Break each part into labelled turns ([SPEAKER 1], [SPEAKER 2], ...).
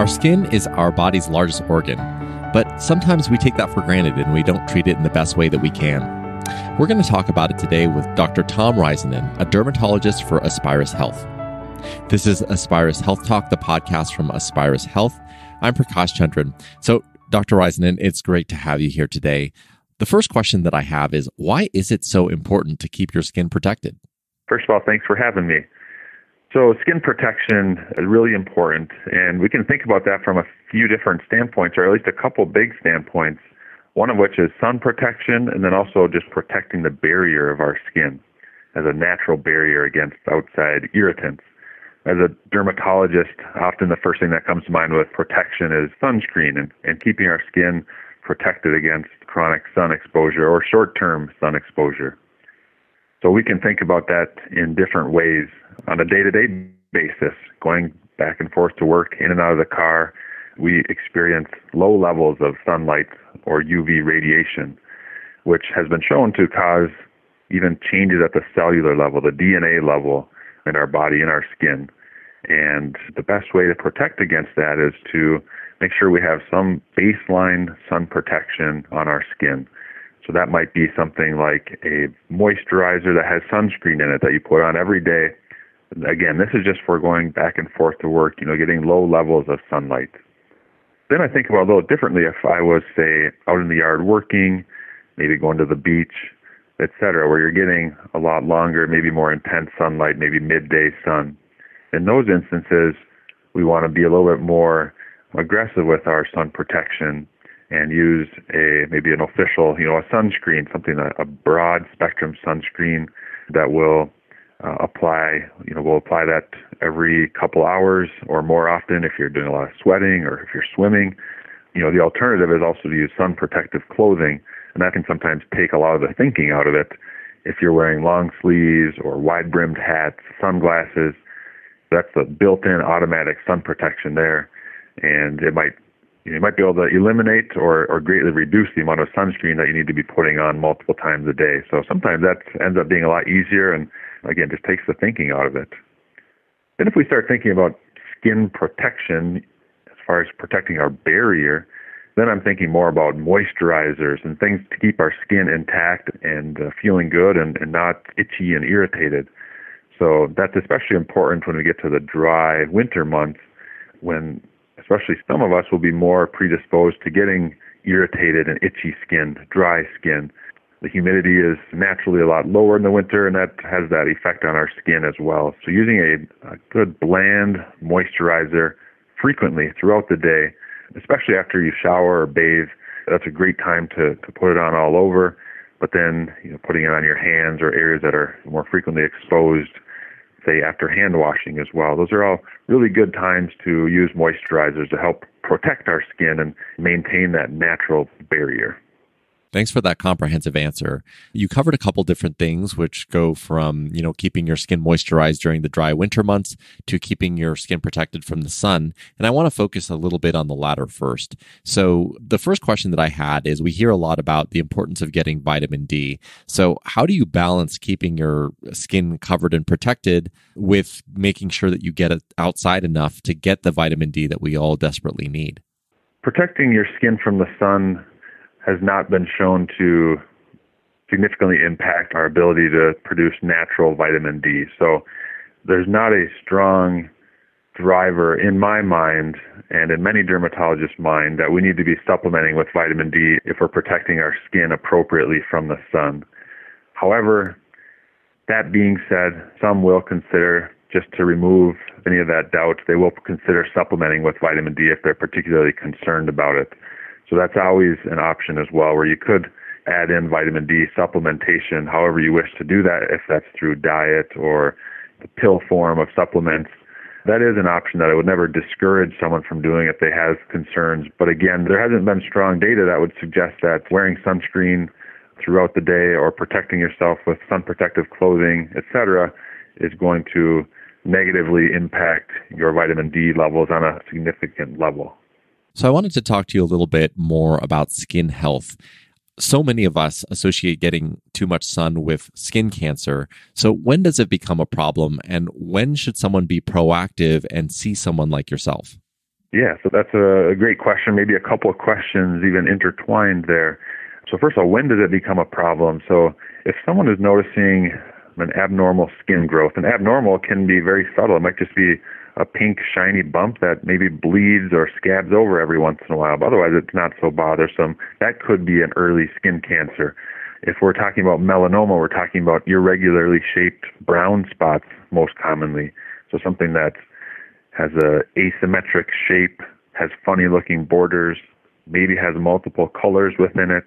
[SPEAKER 1] Our skin is our body's largest organ, but sometimes we take that for granted and we don't treat it in the best way that we can. We're going to talk about it today with Dr. Tom Risenen, a dermatologist for Aspirus Health. This is Aspirus Health Talk, the podcast from Aspirus Health. I'm Prakash Chandran. So, Dr. Risenen, it's great to have you here today. The first question that I have is why is it so important to keep your skin protected?
[SPEAKER 2] First of all, thanks for having me. So, skin protection is really important, and we can think about that from a few different standpoints, or at least a couple big standpoints. One of which is sun protection, and then also just protecting the barrier of our skin as a natural barrier against outside irritants. As a dermatologist, often the first thing that comes to mind with protection is sunscreen and, and keeping our skin protected against chronic sun exposure or short term sun exposure. So we can think about that in different ways on a day to day basis, going back and forth to work, in and out of the car. We experience low levels of sunlight or UV radiation, which has been shown to cause even changes at the cellular level, the DNA level in our body, in our skin. And the best way to protect against that is to make sure we have some baseline sun protection on our skin. So that might be something like a moisturizer that has sunscreen in it that you put on every day. Again, this is just for going back and forth to work, you know, getting low levels of sunlight. Then I think about a little differently if I was, say, out in the yard working, maybe going to the beach, etc., where you're getting a lot longer, maybe more intense sunlight, maybe midday sun. In those instances, we want to be a little bit more aggressive with our sun protection and use a maybe an official, you know, a sunscreen, something a, a broad spectrum sunscreen that will uh, apply, you know, we'll apply that every couple hours or more often if you're doing a lot of sweating or if you're swimming. You know, the alternative is also to use sun protective clothing, and that can sometimes take a lot of the thinking out of it. If you're wearing long sleeves or wide brimmed hats, sunglasses, that's the built in automatic sun protection there. And it might you, might be able to eliminate or, or greatly reduce the amount of sunscreen that you need to be putting on multiple times a day. So sometimes that ends up being a lot easier and again just takes the thinking out of it. Then if we start thinking about skin protection as far as protecting our barrier, then I'm thinking more about moisturizers and things to keep our skin intact and uh, feeling good and, and not itchy and irritated. So that's especially important when we get to the dry winter months when especially some of us will be more predisposed to getting irritated and itchy skin, dry skin. The humidity is naturally a lot lower in the winter, and that has that effect on our skin as well. So, using a, a good bland moisturizer frequently throughout the day, especially after you shower or bathe, that's a great time to, to put it on all over. But then, you know, putting it on your hands or areas that are more frequently exposed say after hand washing as well. Those are all really good times to use moisturizers to help protect our skin and maintain that natural barrier.
[SPEAKER 1] Thanks for that comprehensive answer. You covered a couple different things which go from, you know, keeping your skin moisturized during the dry winter months to keeping your skin protected from the sun. And I want to focus a little bit on the latter first. So the first question that I had is we hear a lot about the importance of getting vitamin D. So how do you balance keeping your skin covered and protected with making sure that you get it outside enough to get the vitamin D that we all desperately need?
[SPEAKER 2] Protecting your skin from the sun has not been shown to significantly impact our ability to produce natural vitamin D. So there's not a strong driver in my mind and in many dermatologists' mind that we need to be supplementing with vitamin D if we're protecting our skin appropriately from the sun. However, that being said, some will consider just to remove any of that doubt, they will consider supplementing with vitamin D if they're particularly concerned about it. So that's always an option as well, where you could add in vitamin D supplementation however you wish to do that, if that's through diet or the pill form of supplements. That is an option that I would never discourage someone from doing if they have concerns. But again, there hasn't been strong data that would suggest that wearing sunscreen throughout the day or protecting yourself with sun protective clothing, etc., is going to negatively impact your vitamin D levels on a significant level.
[SPEAKER 1] So I wanted to talk to you a little bit more about skin health. So many of us associate getting too much sun with skin cancer. So when does it become a problem and when should someone be proactive and see someone like yourself?
[SPEAKER 2] Yeah, so that's a great question. Maybe a couple of questions even intertwined there. So, first of all, when does it become a problem? So, if someone is noticing an abnormal skin growth, and abnormal can be very subtle, it might just be a pink, shiny bump that maybe bleeds or scabs over every once in a while, but otherwise it's not so bothersome. That could be an early skin cancer. If we're talking about melanoma, we're talking about irregularly shaped brown spots most commonly. So something that has a asymmetric shape, has funny looking borders, maybe has multiple colors within it,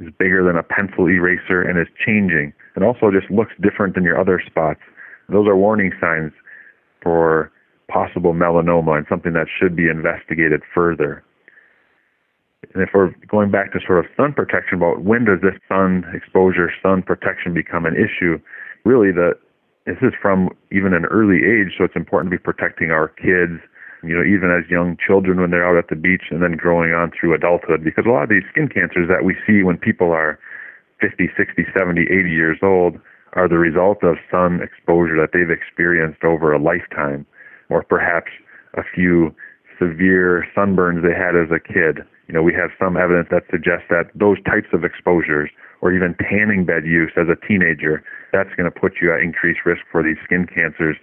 [SPEAKER 2] is bigger than a pencil eraser and is changing, and also just looks different than your other spots. Those are warning signs for possible melanoma and something that should be investigated further. And if we're going back to sort of sun protection, about when does this sun exposure, sun protection become an issue? Really, the this is from even an early age, so it's important to be protecting our kids, you know, even as young children when they're out at the beach and then growing on through adulthood. Because a lot of these skin cancers that we see when people are 50, 60, 70, 80 years old are the result of sun exposure that they've experienced over a lifetime, or perhaps a few severe sunburns they had as a kid. You know, we have some evidence that suggests that those types of exposures, or even tanning bed use as a teenager, that's going to put you at increased risk for these skin cancers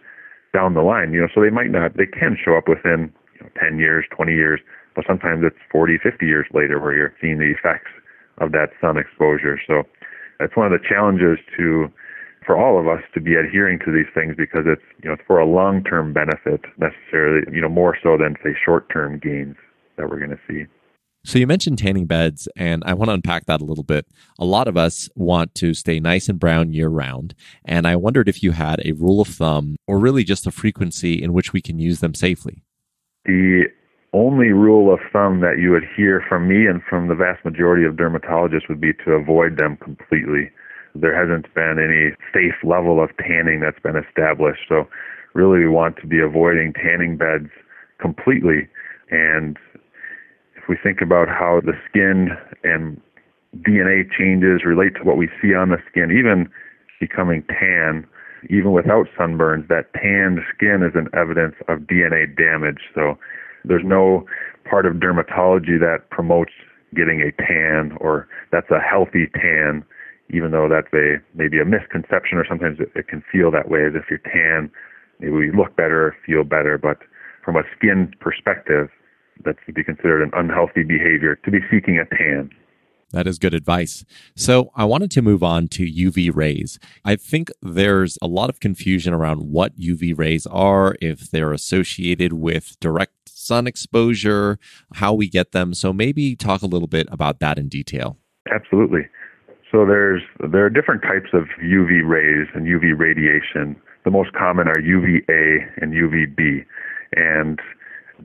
[SPEAKER 2] down the line. You know, so they might not, they can show up within you know, 10 years, 20 years, but sometimes it's 40, 50 years later where you're seeing the effects of that sun exposure. So that's one of the challenges to for all of us to be adhering to these things because it's you know it's for a long-term benefit necessarily you know more so than say short-term gains that we're going to see.
[SPEAKER 1] So you mentioned tanning beds, and I want to unpack that a little bit. A lot of us want to stay nice and brown year round, and I wondered if you had a rule of thumb or really just a frequency in which we can use them safely.
[SPEAKER 2] The only rule of thumb that you would hear from me and from the vast majority of dermatologists would be to avoid them completely. There hasn't been any safe level of tanning that's been established. So, really, we want to be avoiding tanning beds completely. And if we think about how the skin and DNA changes relate to what we see on the skin, even becoming tan, even without sunburns, that tanned skin is an evidence of DNA damage. So there's no part of dermatology that promotes getting a tan or that's a healthy tan, even though that's a maybe a misconception or sometimes it, it can feel that way as if you're tan, maybe you look better, feel better, but from a skin perspective, that would be considered an unhealthy behavior to be seeking a tan.
[SPEAKER 1] That is good advice. So, I wanted to move on to UV rays. I think there's a lot of confusion around what UV rays are, if they're associated with direct sun exposure, how we get them. So, maybe talk a little bit about that in detail.
[SPEAKER 2] Absolutely. So, there's there are different types of UV rays and UV radiation. The most common are UVA and UVB. And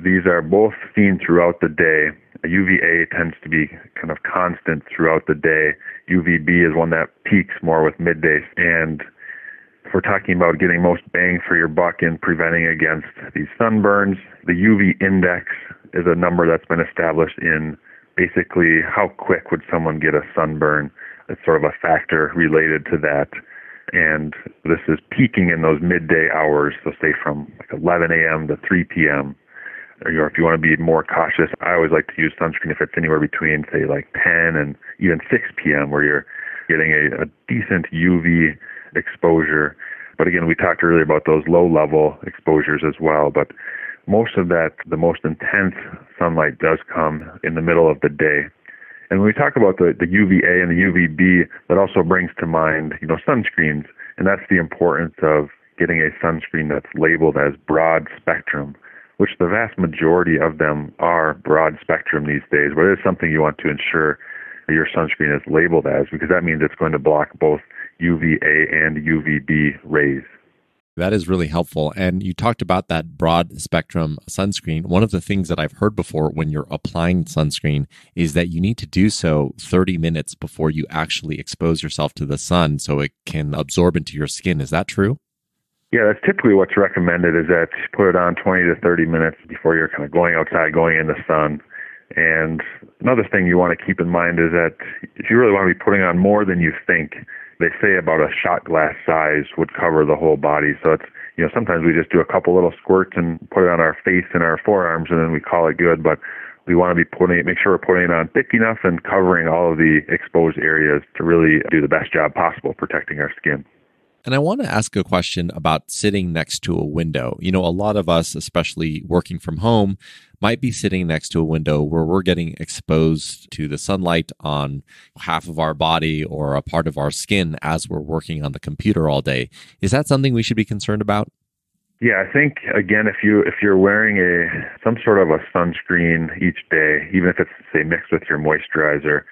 [SPEAKER 2] these are both seen throughout the day. UVA tends to be kind of constant throughout the day. UVB is one that peaks more with midday. And we're talking about getting most bang for your buck in preventing against these sunburns, the UV index is a number that's been established in basically how quick would someone get a sunburn. It's sort of a factor related to that. And this is peaking in those midday hours, so say from like 11 a.m. to 3 p.m or if you want to be more cautious, I always like to use sunscreen if it's anywhere between, say, like 10 and even 6 p.m., where you're getting a, a decent UV exposure. But again, we talked earlier about those low level exposures as well. But most of that, the most intense sunlight does come in the middle of the day. And when we talk about the, the UVA and the UVB, that also brings to mind, you know, sunscreens. And that's the importance of getting a sunscreen that's labeled as broad spectrum which the vast majority of them are broad spectrum these days, but it is something you want to ensure your sunscreen is labeled as because that means it's going to block both UVA and UVB rays.
[SPEAKER 1] That is really helpful. And you talked about that broad spectrum sunscreen. One of the things that I've heard before when you're applying sunscreen is that you need to do so 30 minutes before you actually expose yourself to the sun so it can absorb into your skin. Is that true?
[SPEAKER 2] Yeah, that's typically what's recommended is that you put it on 20 to 30 minutes before you're kind of going outside, going in the sun. And another thing you want to keep in mind is that if you really want to be putting on more than you think, they say about a shot glass size would cover the whole body. So it's you know, sometimes we just do a couple little squirts and put it on our face and our forearms and then we call it good. But we want to be putting it, make sure we're putting it on thick enough and covering all of the exposed areas to really do the best job possible protecting our skin.
[SPEAKER 1] And I want to ask a question about sitting next to a window. You know, a lot of us, especially working from home, might be sitting next to a window where we're getting exposed to the sunlight on half of our body or a part of our skin as we're working on the computer all day. Is that something we should be concerned about?
[SPEAKER 2] Yeah, I think again, if you if you're wearing a some sort of a sunscreen each day, even if it's say mixed with your moisturizer,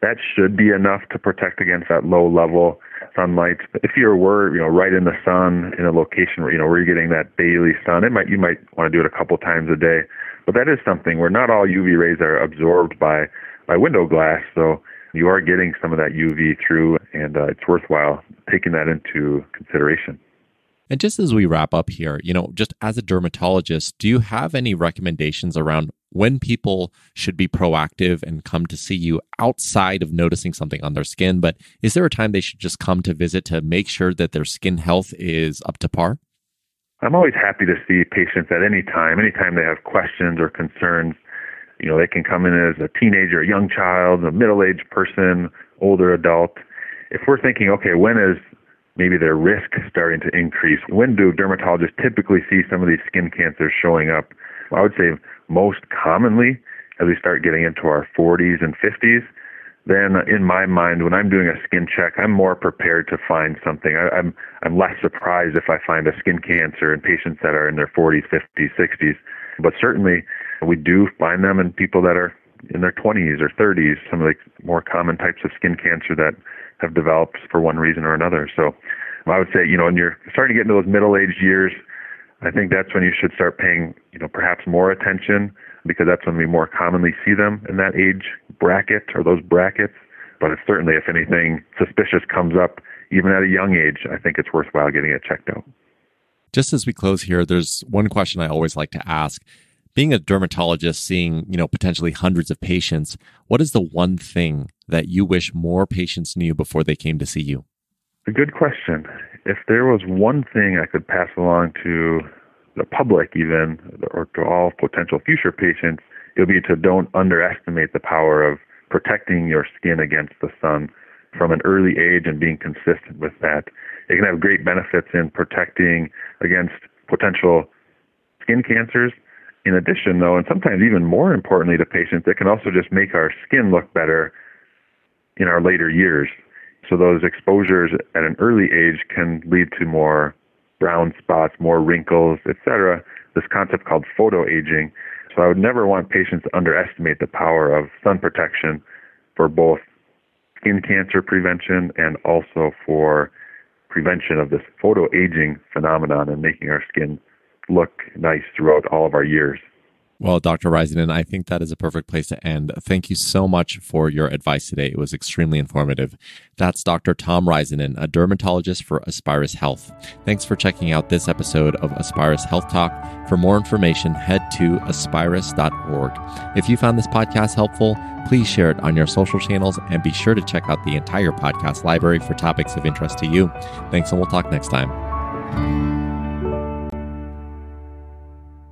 [SPEAKER 2] that should be enough to protect against that low level sunlight. If you were, you know, right in the sun in a location where you know where you're getting that daily sun, it might you might want to do it a couple times a day. But that is something where not all UV rays are absorbed by by window glass, so you are getting some of that UV through, and uh, it's worthwhile taking that into consideration.
[SPEAKER 1] And just as we wrap up here, you know, just as a dermatologist, do you have any recommendations around when people should be proactive and come to see you outside of noticing something on their skin? But is there a time they should just come to visit to make sure that their skin health is up to par?
[SPEAKER 2] I'm always happy to see patients at any time, anytime they have questions or concerns. You know, they can come in as a teenager, a young child, a middle aged person, older adult. If we're thinking, okay, when is maybe their risk starting to increase. When do dermatologists typically see some of these skin cancers showing up? I would say most commonly as we start getting into our 40s and 50s. Then, in my mind, when I'm doing a skin check, I'm more prepared to find something. I, I'm I'm less surprised if I find a skin cancer in patients that are in their 40s, 50s, 60s. But certainly, we do find them in people that are in their 20s or 30s. Some of the more common types of skin cancer that have developed for one reason or another. So I would say, you know, when you're starting to get into those middle-aged years, I think that's when you should start paying, you know, perhaps more attention because that's when we more commonly see them in that age bracket or those brackets. But it's certainly, if anything suspicious comes up, even at a young age, I think it's worthwhile getting it checked out.
[SPEAKER 1] Just as we close here, there's one question I always like to ask being a dermatologist seeing you know potentially hundreds of patients what is the one thing that you wish more patients knew before they came to see you
[SPEAKER 2] a good question if there was one thing i could pass along to the public even or to all potential future patients it would be to don't underestimate the power of protecting your skin against the sun from an early age and being consistent with that it can have great benefits in protecting against potential skin cancers in addition, though, and sometimes even more importantly to patients, it can also just make our skin look better in our later years. So those exposures at an early age can lead to more brown spots, more wrinkles, etc. This concept called photoaging. So I would never want patients to underestimate the power of sun protection for both skin cancer prevention and also for prevention of this photoaging phenomenon and making our skin look nice throughout all of our years.
[SPEAKER 1] Well, Dr. Risenen, I think that is a perfect place to end. Thank you so much for your advice today. It was extremely informative. That's Dr. Tom Risenen, a dermatologist for Aspirus Health. Thanks for checking out this episode of Aspirus Health Talk. For more information, head to aspirus.org. If you found this podcast helpful, please share it on your social channels and be sure to check out the entire podcast library for topics of interest to you. Thanks, and we'll talk next time.